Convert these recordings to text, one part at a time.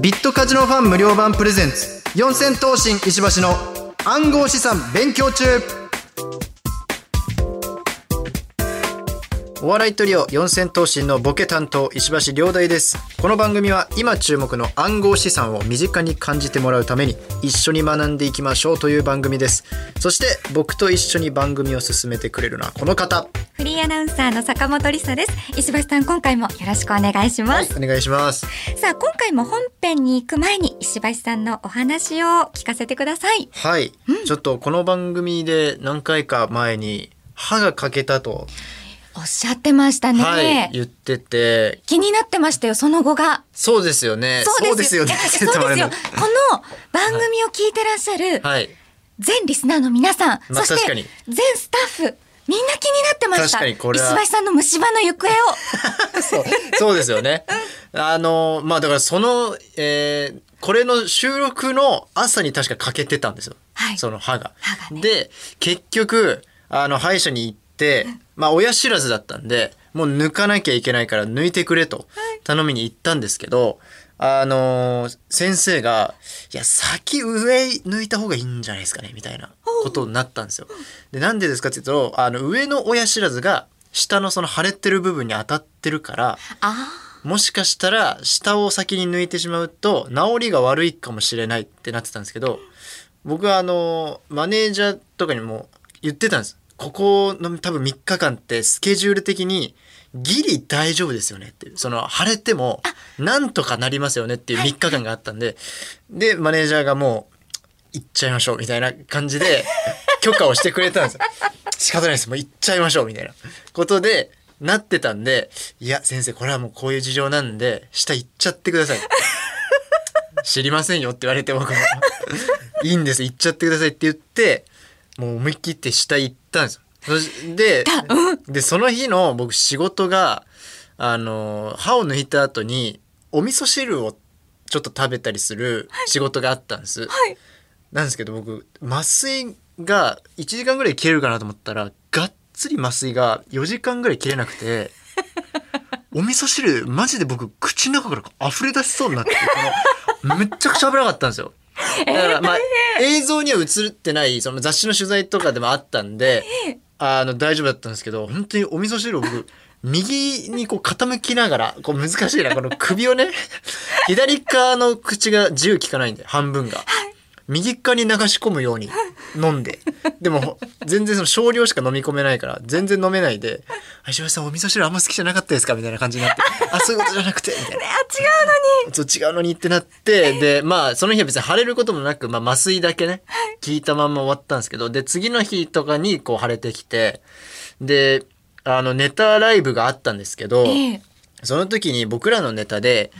ビットカジノファン無料版プレゼンツ。四千頭身石橋の暗号資産勉強中。お笑いトリオ四千頭身のボケ担当石橋亮大ですこの番組は今注目の暗号資産を身近に感じてもらうために一緒に学んでいきましょうという番組ですそして僕と一緒に番組を進めてくれるのはこの方フリーアナウンサーの坂本理沙です。石橋さん、今回もよろしくお願いします。お願いしますさあ、今回も本編に行く前に石橋さんのお話を聞かせてください。はい、ちょっとこの番組で何回か前に歯が欠けたと、おっしゃってましたね。はい、言ってて気になってましたよ、その後が。そうですよねそうですよ。そうですよ。この番組を聞いてらっしゃるはい全リスナーの皆さん、まあそして全スタッフ、みんな気になってました。確かにこれは石橋さんの虫歯の行方を。そうそうですよねあのまあだからその、えーこれの収録の朝に確か欠けてたんですよ、はいその歯が。歯がねで結局あの歯医者に行って、まあ親知らずだったんでもう抜かなきゃいけないから抜いてくれと頼みに行ったんですけど、あのー先生が「いや先上抜いた方がいいんじゃないですかね」みたいなことになったんですよ。でなんでですかっていうとあの上の親知らずが下のその腫れてる部分に当たってるからあもしかしたら下を先に抜いてしまうと治りが悪いかもしれないってなってたんですけど僕はあのマネージャーとかにも言ってたんですここの多分3日間ってスケジュール的にギリ大丈夫ですよねっていう。その腫れてもなんとかなりますよねっていう3日間があったんで。でマネージャーがもう行っちゃいましょうみたいな感じで 許可をしてくれたんですよ。仕方ないです。もう行っちゃいましょうみたいな。ことでなってたんでいや先生これはもうこういう事情なんで下行っちゃってください。知りませんよって言われて僕もいいんです。行っちゃってくださいって言ってもう思い切って下行ったんですよ。ででその日の僕仕事があの歯を抜いた後にお味噌汁をちょっと食べたりする仕事があったんです、はい。なんですけど僕麻酔が1時間ぐらい切れるかなと思ったらがっつり麻酔が4時間ぐらい切れなくて お味噌汁マジで僕口の中から溢れ出しそうになってこのめっちゃくちゃ危なかったんですよ。だからまあ映像には映ってないその雑誌の取材とかでもあったんであの大丈夫だったんですけど本当にお味噌汁を僕右にこう傾きながらこう難しいなこの首をね 左側の口が自由効かないんで半分が。右側に流し込むように飲んででも全然その少量しか飲み込めないから全然飲めないで「石橋さんお味噌汁あんま好きじゃなかったですか?」みたいな感じになって「あそういうことじゃなくて」みたいなあ、違うのに。そう違うのにってなってでまあその日は別に腫れることもなく、まあ、麻酔だけね効いたまんま終わったんですけどで次の日とかにこう腫れてきてであのネタライブがあったんですけど、ええ。その時に僕らのネタで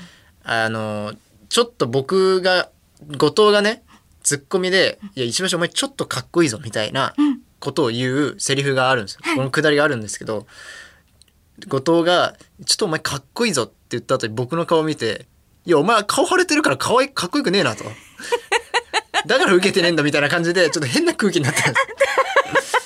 あのちょっと僕が後藤がねツッコミで「いや石橋お前ちょっとかっこいいぞ」みたいなことを言うセリフがあるんですよ。このくだりがあるんですけど後藤が「ちょっとお前かっこいいぞ」って言った後に僕の顔を見て「いやお前顔腫れてるから可愛いかっこよくねえな」と。だから受けてねえんだみたいな感じでちょっと変な空気になったんです。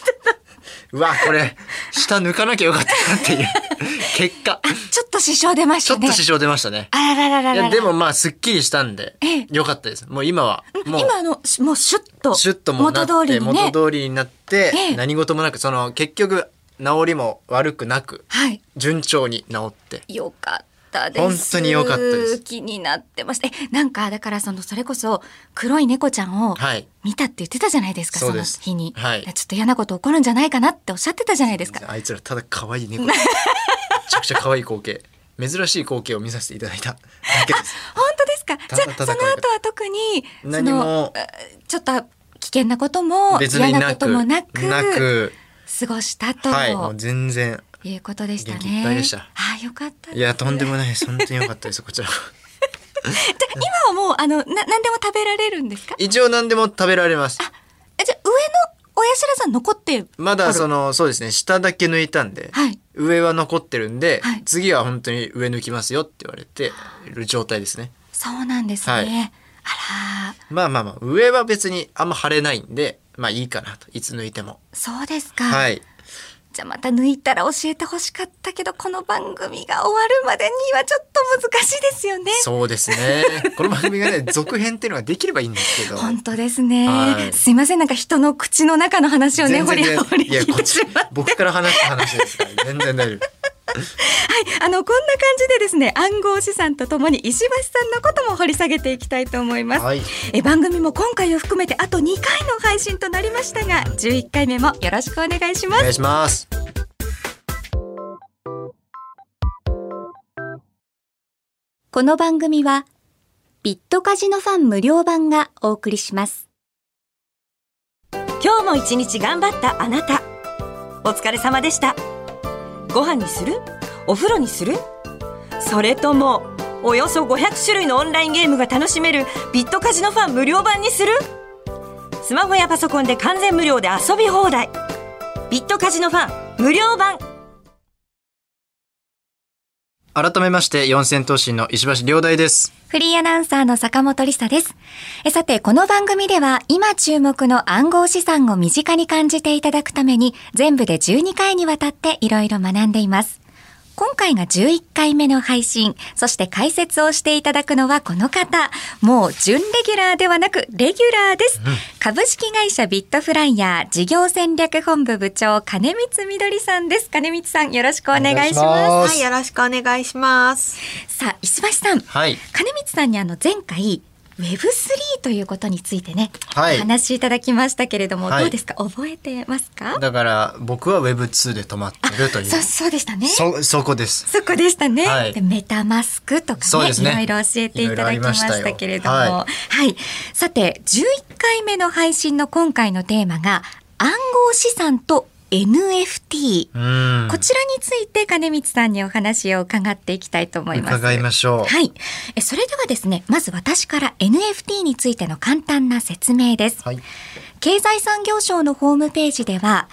うわこれ下抜かなきゃよかったなっていう 結果ちょっと支障出ましたね。ちょっと支障出ましたね。あららららでもまあすっきりしたんでええよかったです。もう今はもう今あの、しもうシュッと。シュッとも元通りにね。元通りになってええ何事もなくその結局治りも悪くなくはい。順調に治ってよかったです。本当によかったです気になってました。え、なんか、だからその、それこそ、黒い猫ちゃんをはい見たって言ってたじゃないですか、そうのそです日に。はいちょっと嫌なこと起こるんじゃないかなっておっしゃってたじゃないですか。あいつらただ可愛い猫め ちゃくちゃ可愛い光景珍しい光景を見させていただいただけです。本当ですか？たじゃあ、その後は特に、そ何もちょっと危険なことも、別になこともなく、なく過ごしたと、はいもう全然いうことでしたね。元気いっぱいでしたああ、よかったです。いやとんでもない本当に良かったですこちら。じゃあ今はもう、あの、な、何でも食べられるんですか？一応何でも食べられます。親知らずは残ってまだそのそうですね。下だけ抜いたんで、はい。上は残ってるんで、はい。次は本当に上抜きますよって言われてる状態ですね。そうなんですね。はい。あら、まあまあまあ上は別にあんま腫れないんでまあいいかなと。いつ抜いても。そうですか。はいじゃあまた抜いたら教えてほしかったけど、この番組が終わるまでにはちょっと難しいですよね。そうですね。この番組がね、続編っていうのができればいいんですけど。本当ですね、はいすいません、なんか人の口の中の話をね、掘り掘りいや、こっち僕から話した話ですから、全然大丈夫。あの、こんな感じでですね、暗号資産とともに石橋さんのことも掘り下げていきたいと思います。はい。え番組も今回を含めてあと2回の配信となりましたが11回目もよろしくお願いしますお願いします。この番組はビットカジノファン無料版がお送りします今日も一日頑張ったあなたお疲れ様でしたご飯にする？お風呂にする？それともおよそ500種類のオンラインゲームが楽しめるビットカジノファン無料版にする？スマホやパソコンで完全無料で遊び放題。ビットカジノファン無料版。改めまして、四千頭身の石橋良大です。フリーアナウンサーの坂本理沙ですえさてこの番組では今注目の暗号資産を身近に感じていただくために全部で12回にわたっていろいろ学んでいます今回が11回目の配信、そして解説をしていただくのはこの方。もう準レギュラーではなくレギュラーです。株式会社ビットフライヤー事業戦略本部部長金光みどりさんです。金光さんよろしくお願いします。ますはい、よろしくお願いします。さあ、石橋さん。はい。金光さんにあの前回 Web3 ということについてね、はい。お話しいただきましたけれども、はい。どうですか？覚えてますか？だから、僕は Web2 で止まってるという。そうそうでしたね。そ、そこです。そこでしたね、はい。でメタマスクとかねね。いろいろ教えていただきましたけれども。ははい、さて11回目の配信の今回のテーマが暗号資産と NFT うん。こちらについて金光さんにお話を伺っていきたいと思います。伺いましょう。はい。えそれではですね、まず私から NFT についての簡単な説明です。はい。経済産業省のホームページでは、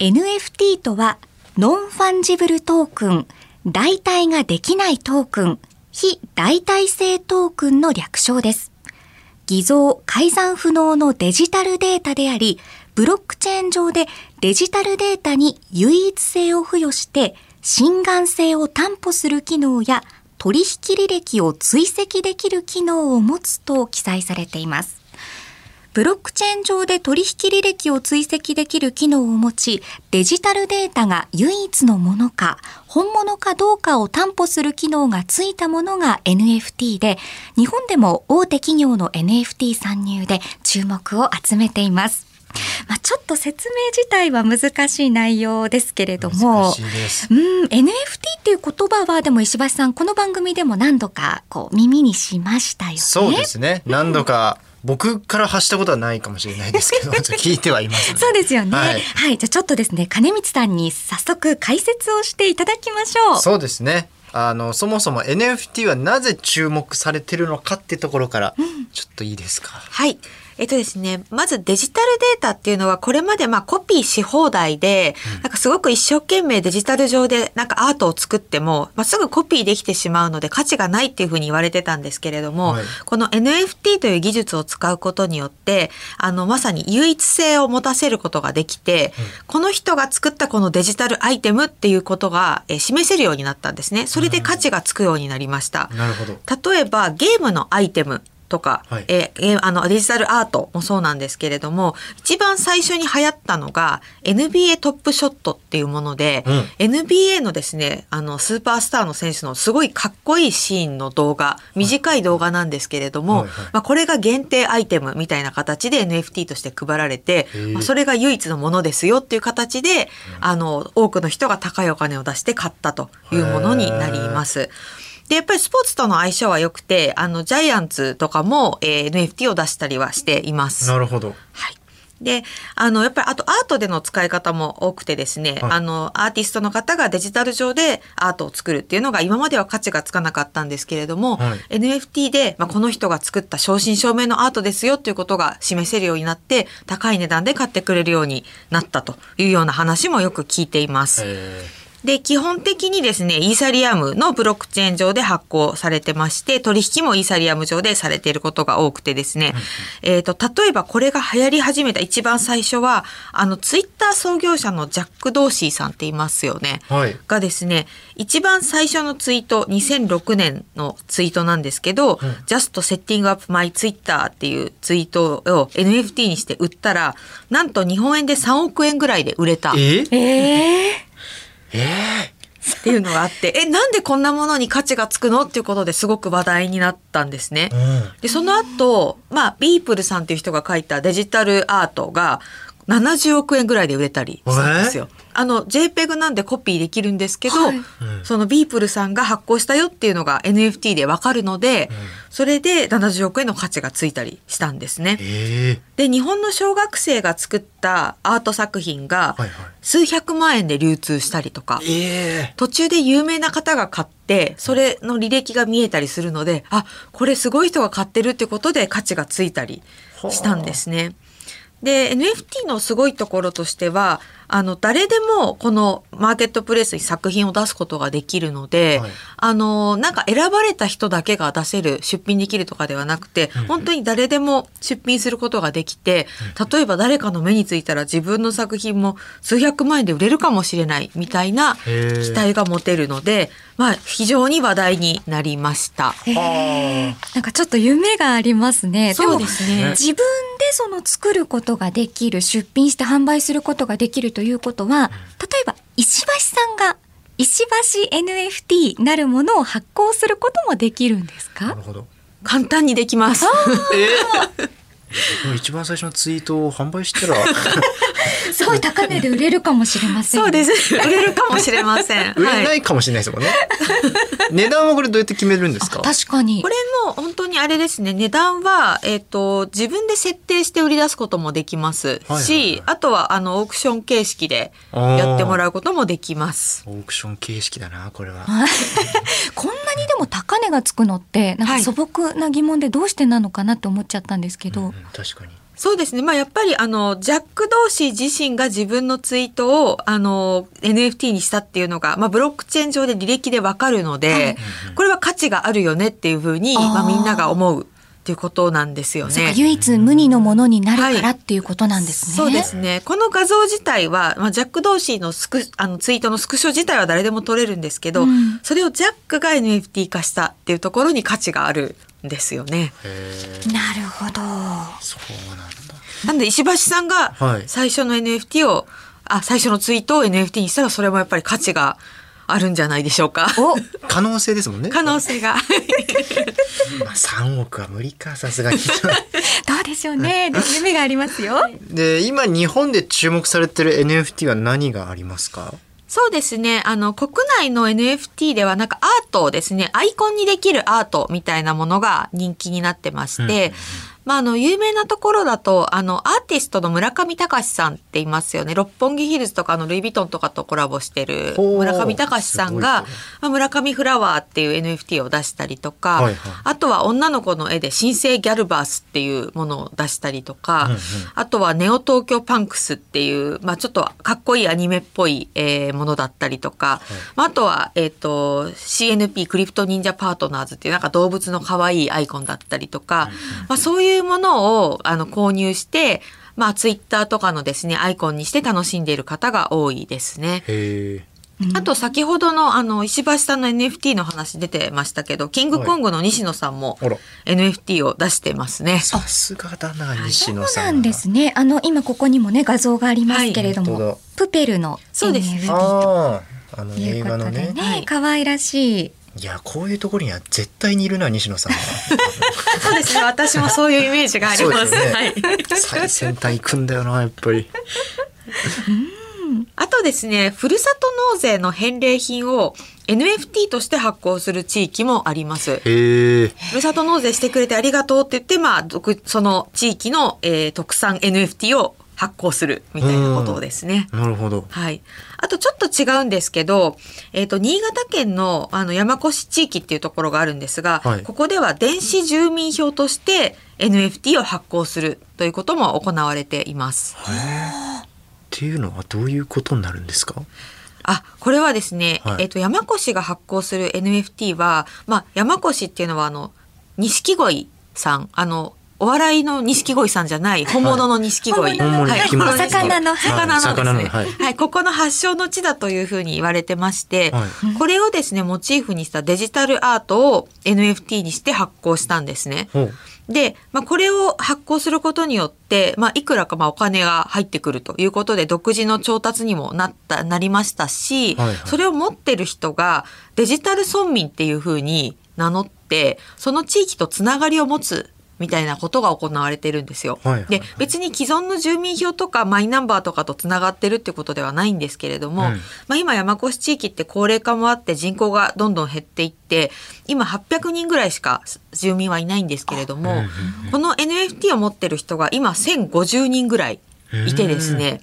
NFT とは、 Non-Fungible Token、代替ができないトークン、非代替性トークンの略称です。偽造、改ざん不能のデジタルデータであり、ブロックチェーン上でデジタルデータに唯一性を付与して、真贋性を担保する機能や取引履歴を追跡できる機能を持つと記載されています。ブロックチェーン上で取引履歴を追跡できる機能を持ち、デジタルデータが唯一のものか、本物かどうかを担保する機能がついたものが NFT で、日本でも大手企業の NFT 参入で注目を集めています。まあ、ちょっと説明自体は難しい内容ですけれども難しいです。うん NFT っていう言葉はでも石橋さんこの番組でも何度かこう耳にしましたよね。そうですね。何度か、僕から発したことはないかもしれないですけど、聞いてはいます、ね。そうですよね。は、はいいじゃあちょっとですね、金光さんに早速解説をしていただきましょう。そうですね。あのそもそも NFT はなぜ注目されてるのかってところから、ちょっといいですか？はい。えっとですね、まずデジタルデータっていうのはこれまでまあコピーし放題で、なんかすごく一生懸命デジタル上でなんかアートを作っても、まあ、すぐコピーできてしまうので価値がないっていうふうに言われてたんですけれども、はいこの NFT という技術を使うことによって、あのまさに唯一性を持たせることができて、この人が作ったこのデジタルアイテムっていうことがえー示せるようになったんですね。それで価値がつくようになりました。なるほど。例えばゲームのアイテムとか、はい。えあのデジタルアートもそうなんですけれども一番最初に流行ったのが NBA トップショットっていうもので、うん。NBA のですねあのスーパースターの選手のすごいかっこいいシーンの動画短い動画なんですけれども、はいはい。まあ、これが限定アイテムみたいな形で NFT として配られて、まあ、それが唯一のものですよっていう形で、あの多くの人が高いお金を出して買ったというものになります。で、やっぱりスポーツとの相性は良くて、あの、ジャイアンツとかも、えー NFT を出したりはしています。なるほど。はい。で、あの、やっぱり、あとアートでの使い方も多くてですね、はいあの、アーティストの方がデジタル上でアートを作るっていうのが今までは価値がつかなかったんですけれども、はい NFT で、まあ、この人が作った正真正銘のアートですよっていうことが示せるようになって、高い値段で買ってくれるようになったというような話もよく聞いています。えで、基本的にですね、イーサリアムのブロックチェーン上で発行されてまして、取引もイーサリアム上でされていることが多くてですね、えっ、と、例えばこれが流行り始めた一番最初は、あの、ツイッター創業者のジャック・ドーシーさんって言いますよね。はい。がですね、一番最初のツイート、2006年のツイートなんですけど、just setting up my Twitter っていうツイートを NFT にして売ったら、なんと日本円で3億円ぐらいで売れた。えええっていうのがあって、え、なんでこんなものに価値がつくのっていうことですごく話題になったんですね。うんで、その後、まあ、ビープルさんっていう人が書いたデジタルアートが70億円ぐらいで売れたりしたんですよ。あの、JPEG なんでコピーできるんですけど、はい。そのビープルさんが発行したよっていうのが NFT でわかるので、それで70億円の価値がついたりしたんですね。えで、日本の小学生が作ったアート作品がはいはい。数百万円で流通したりとか、ええ途中で有名な方が買ってそれの履歴が見えたりするのであこれすごい人が買ってるってことで価値がついたりしたんですね。で NFT のすごいところとしてはあの誰でもこのマーケットプレイスに作品を出すことができるので、はい。あのなんか選ばれた人だけが出せる出品できるとかではなくて、本当に誰でも出品することができて、例えば誰かの目についたら自分の作品も数百万円で売れるかもしれないみたいな期待が持てるので、まあ非常に話題になりました。なんかちょっと夢がありますね。そうですね。も自分でその作ることができる、出品して販売することができるということは、例えば石橋さんが石橋 NFT なるものを発行することもできるんですか？なるほど。簡単にできます。え え？一番最初のツイートを販売したら すごい高値で売れるかもしれません。そうです。売れるかもしれません。売れはないいかもしれないですもんね、値段はこれどうやって決めるんですか？確かにこ。れも本当にあれですね値段は、えっと自分で設定して売り出すこともできますし、はいはいはいあとはあのオークション形式でやってもらうこともできます。オークション形式だなこれは こんなにでも高値がつくのって、なんかはい素朴な疑問でどうしてなのかなって思っちゃったんですけど。うん確かにそうですね。まあやっぱりあのジャック・ドーシー自身が自分のツイートをあの NFT にしたっていうのが、まあブロックチェーン上で履歴でわかるので、これは価値があるよねっていうふうにまあみんなが思うっていうことなんですよね。唯一無二のものになるから、はいっていうことなんですね。そうですね。この画像自体は、まあ、ジャック・ドーシーのスクあのツイートのスクショ自体は誰でも撮れるんですけど、うんそれをジャックが NFT 化したっていうところに価値があるんですよね。なるほど。そうなんだなんで石橋さんがはい最初の NFT を、あ最初のツイートを NFT にしたらそれもやっぱり価値があるんじゃないでしょうか。お、可能性ですもんね可能性が。まあ3億は無理かさすがに どうでしょうね。夢がありますよ。で今日本で注目されてる NFT は何がありますか？そうですね。あの、国内の NFT ではなんかアートをですね、アイコンにできるアートみたいなものが人気になってまして、まあ、あの、有名なところだと、あの、アーティストの村上隆さんっていますよね。六本木ヒルズとかのルイ・ヴィトンとかとコラボしてる村上隆さんが、まあ、村上フラワーっていう NFT を出したりとか、はいはい。あとは女の子の絵で新生ギャルバースっていうものを出したりとか、うんうん。あとはネオ東京パンクスっていう、まあ、ちょっとかっこいいアニメっぽい、えーものだったりとか、まあ、あとは、えっ、と、CNP クリプト忍者パートナーズっていうなんか動物の可愛いアイコンだったりとか、まあ、そういうものをあの購入して、まあ、ツイッターとかのですね、アイコンにして楽しんでいる方が多いですね。あと先ほどのあの石橋さんの NFT の話出てましたけど、キングコングの西野さんも NFT を出してますね。さすがだな西そう野さん。はなんですね。あの、今ここにもね、画像がありますけれども、はい。本プペルのそうです。NFT とあああの映いうことで画のね。ね、はい可愛らしい。いやこういうところには絶対にいるな西野さんは そうですね。私もそういうイメージがあります。ねはい。最先端行くんだよなやっぱりあとですね、ふるさと納税の返礼品を NFT として発行する地域もあります。ふるさと納税してくれてありがとうって言って、まあ、独その地域の、えー特産 NFT を発行するみたいなことですね。なるほどはい。あとちょっと違うんですけど、えっ、と、新潟県のあの山越地域っていうところがあるんですが、はいここでは電子住民票として NFT を発行するということも行われています。っていうのはどういうことになるんですか？あ、これはですね、はいえっ、と、山越が発行する NFT は、まあ、山越っていうのは、あの、錦鯉さん、あの、お笑いの錦鯉さんじゃない、本物の錦鯉。本物のはい。着物お魚の魚のですね。はい。はい、ここの発祥の地だというふうに言われてまして、はい。これをですね、モチーフにしたデジタルアートを NFT にして発行したんですね。で、まあ、これを発行することによって、まあ、いくらかまあお金が入ってくるということで独自の調達にもなったなりましたし、はいはい。それを持ってる人がデジタル村民っていうふうに名乗ってその地域とつながりを持つみたいなことが行われてるんですよ。はいはいはい。で別に既存の住民票とかマイナンバーとかとつながってるってことではないんですけれども、うん。まあ、今山越地域って高齢化もあって人口がどんどん減っていって今800人ぐらいしか住民はいないんですけれども、うんうんこの NFT を持ってる人が今1050人ぐらいいてですね。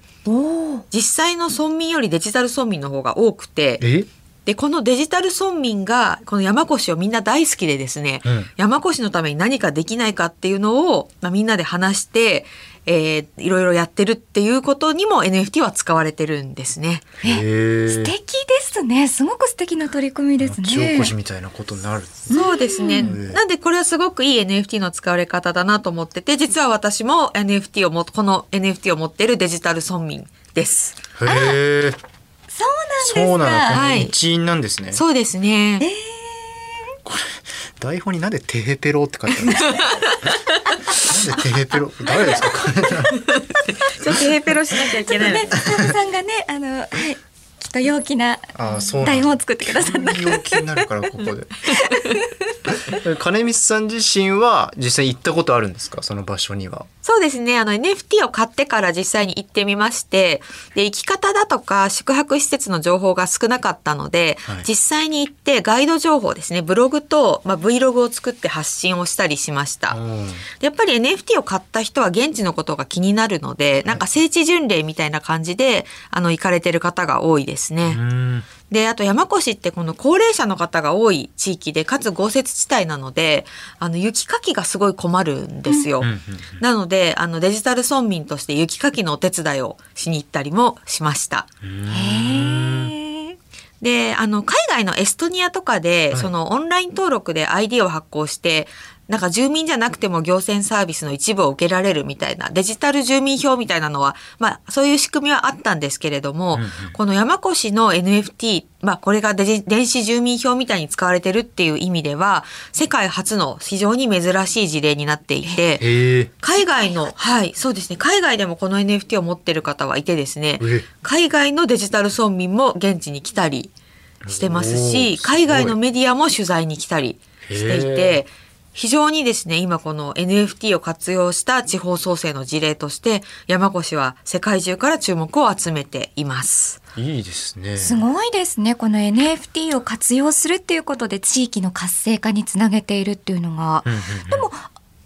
実際の村民よりデジタル村民の方が多くてえ？でこのデジタル村民がこの山越をみんな大好きでですね、うん山越のために何かできないかっていうのを、まあ、みんなで話して、えーいろいろやってるっていうことにも NFT は使われてるんですね。素敵ですね。すごく素敵な取り組みですね。町おこしみたいなことになるそうですね。んなんでこれはすごくいい NFT の使われ方だなと思ってて、実は私も NFT をも、この NFT を持っているデジタル村民です。へえそうなんですか。そうなの。このはい。一員なんですね。そうですね。台本になんでテヘペロって書いてあるんですか？なんでテヘペロ？誰ですか？ちょっとヘーペロしなきゃいけないね、さんがね、あの、はい、と陽気なあーそうなんだ。台本を作ってくださった。陽気になるからここで。金光さん自身は実際行ったことあるんですか？その場所には。そうですね。あの NFT を買ってから実際に行ってみまして、で、行き方だとか宿泊施設の情報が少なかったので、はい。実際に行ってガイド情報ですね、ブログと、まあ、Vlog を作って発信をしたりしました。うんでやっぱり NFT を買った人は現地のことが気になるので、なんか聖地巡礼みたいな感じで、あの、行かれてる方が多いですね。うんで、あと山越ってこの高齢者の方が多い地域で、かつ豪雪地帯なので、あの、雪かきがすごい困るんですよ。なので、あの、デジタル村民として雪かきのお手伝いをしに行ったりもしました。で、あの、海外のエストニアとかで、はいそのオンライン登録で ID を発行して、なんか住民じゃなくても行政サービスの一部を受けられるみたいなデジタル住民票みたいなのは、まあそういう仕組みはあったんですけれども、うんうん。この山越の NFT、まあこれがデジ電子住民票みたいに使われてるっていう意味では、世界初の非常に珍しい事例になっていて、海外の、はい、そうですね。海外でもこの NFT を持ってる方はいてですねえ、海外のデジタル村民も現地に来たりしてますし、海外のメディアも取材に来たりしていへて、非常にですね、今この NFT を活用した地方創生の事例として、山越は世界中から注目を集めています。いいですねすごいですね。この NFT を活用するっていうことで地域の活性化につなげているっていうのが。うんうんうんでも、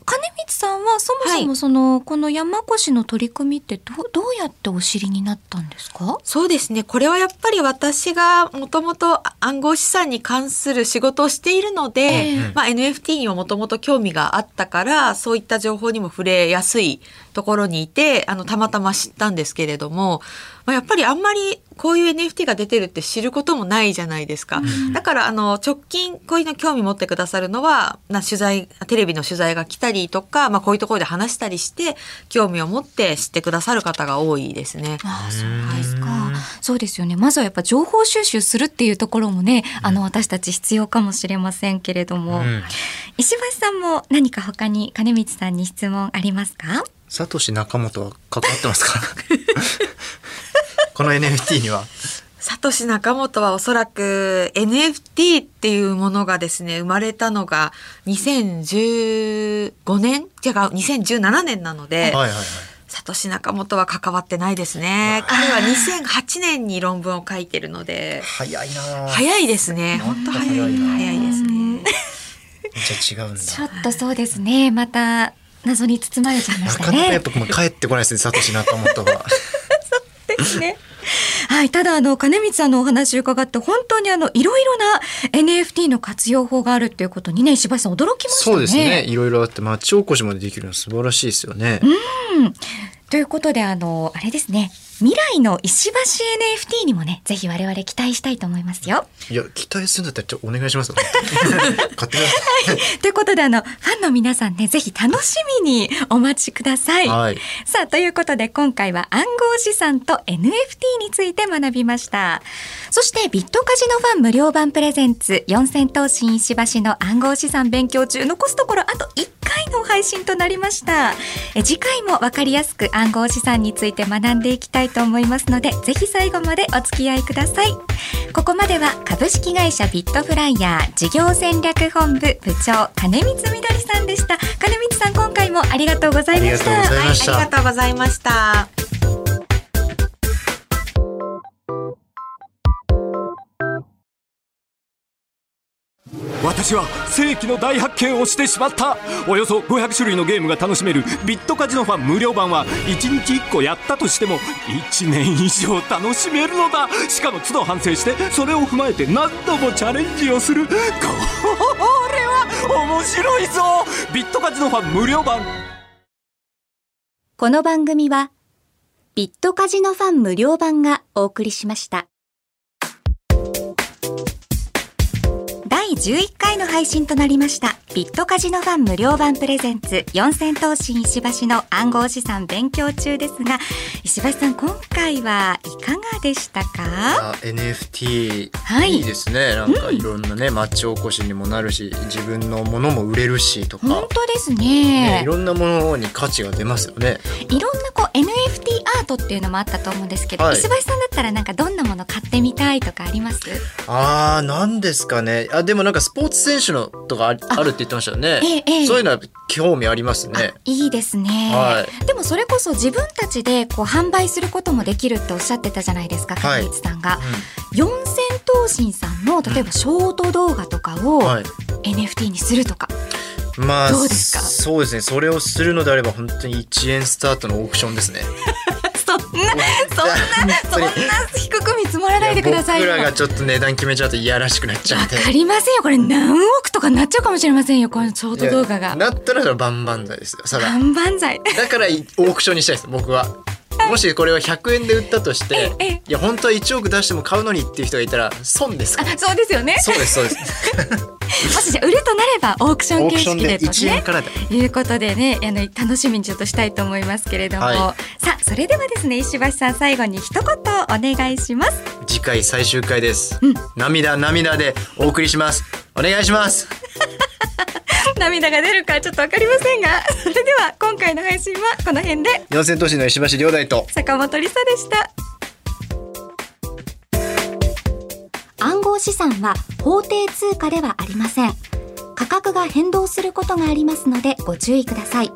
金光さんはそもそもその、この山越の取り組みってどうどうやってお知りになったんですか？そうですね。これはやっぱり私がもともと暗号資産に関する仕事をしているので、ええ。まあ、NFT にももともと興味があったから、そういった情報にも触れやすいところにいて、あの、たまたま知ったんですけれども、まあ、やっぱりあんまりこういう NFT が出てるって知ることもないじゃないですか。だから、あの、直近こういうの興味持ってくださるのは、な取材、テレビの取材が来たりとか、まあ、こういうところで話したりして、興味を持って知ってくださる方が多いですね。ああそうですか。そうですよね。まずはやっぱ情報収集するっていうところもね、あの私たち必要かもしれませんけれども、うん石橋さんも何か他に金光さんに質問ありますか？サトシ仲本は関わってますか？この NFT にはサトシ仲本はおそらく NFT っていうものがですね、生まれたのが2015年？違う、2017年なので、はいはいはいサトシ仲本は関わってないですね。彼は2008年に論文を書いてるので、早いなあ早いですね。本当早い。早いですね。じゃあ違うんだちょっとそうですね。また謎に包まれちゃいましたなかなかやねっ。ぱもう帰ってこないですねサトシ仲本はですね。はい、ただあの金光さんのお話を伺って本当にあのいろいろな NFT の活用法があるっていうことにね石橋さん驚きましたね。そうですねいろいろあって町おこしまでできるの素晴らしいですよね、とということで、あの、あれですね。未来の石橋 NFT にもね、ぜひ我々期待したいと思いますよ。いや期待するんだったらちょっとお願いしますよ 買ってくださいということで、あの、ファンの皆さんね、ぜひ楽しみにお待ちください。はいさあ、ということで、今回は暗号資産と NFT について学びました。そして、ビットカジノファン無料版プレゼンツ、四千頭身石橋の暗号資産勉強中、残すところあと1回の配信となりました。え次回もわかりやすく暗号資産について学んでいきたいと思いますので、ぜひ最後までお付き合いください。ここまでは株式会社ビットフライヤー事業戦略本部部長金光みどりさんでした金光さん今回もありがとうございましたありがとうございましたありがとうございました。私は世紀の大発見をしてしまった。およそ500種類のゲームが楽しめるビットカジノファン無料版は1日1個やったとしても1年以上楽しめるのだ。しかも都度反省してそれを踏まえて何度もチャレンジをする。これは面白いぞ。ビットカジノファン無料版。この番組はビットカジノファン無料版がお送りしました。11回の配信となりました。ビットカジノファン無料版プレゼンツ。四千頭身石橋の暗号資産勉強中ですが石橋さん今回はいかがでしたか？あ NFT、はい。い、いですね。なんかいろんなね町おこしにもなるし自分のものも売れるしとか、本当ですね、ねいろんなものに価値が出ますよね。いろんなこう NFT アートっていうのもあったと思うんですけど、はい。石橋さんだったらなんかどんなもの買ってみたいとかあります？あーなんですかね。あでもなんかスポーツ選手のとかああるって言ってましたよね、ええええ。そういうのは興味ありますね。いいですね、はでもそれこそ自分たちでこう販売することもできるっておっしゃってたじゃないですかはい。金光さんが、四千頭身さんの例えばショート動画とかをうんはい NFT にするとか、まあどうですか？そうですね。それをするのであれば本当に1円スタートのオークションですねそんなそんなそんな低く見積もらないでください。よ僕らがちょっと値段決めちゃうといやらしくなっちゃうわかりませんよこれ。何億とかなっちゃうかもしれませんよこのショート動画が。なったらそれはバンバン剤ですよ万々歳。だからいオークションにしたいです僕はもしこれを100円で売ったとしてええいや本当は1億出しても買うのにっていう人がいたら損ですか？らそうですよね。そうですそうです。もしじゃあ売るとなればオークション形式でと1円ねからで。いうことでねあの楽しみにちょっとしたいと思いますけれども、はい。さあそれではですね石橋さん最後に一言お願いします。次回最終回です、涙涙でお送りします。お願いします。涙が出るかちょっとわかりませんが。それでは今回の配信はこの辺で。四千頭身の石橋亮大と。坂本理沙でした。暗号資産は法定通貨ではありません。価格が変動することがありますのでご注意ください。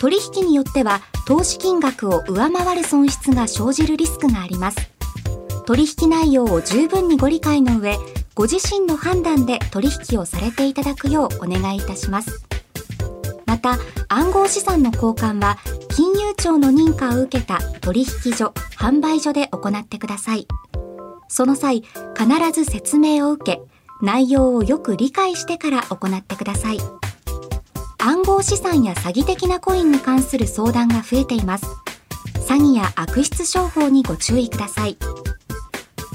取引によっては投資金額を上回る損失が生じるリスクがあります。取引内容を十分にご理解の上ご自身の判断で取引をされていただくようお願いいたします。また暗号資産の交換は金融庁の認可を受けた取引所販売所で行ってください。その際必ず説明を受け内容をよく理解してから行ってください。暗号資産や詐欺的なコインに関する相談が増えています。詐欺や悪質商法にご注意ください。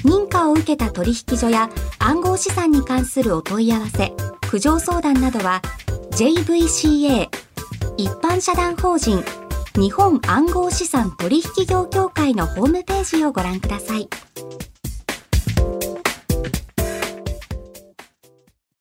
認可を受けた取引所や暗号資産に関するお問い合わせ苦情相談などは JVCA 一般社団法人日本暗号資産取引業協会のホームページをご覧ください。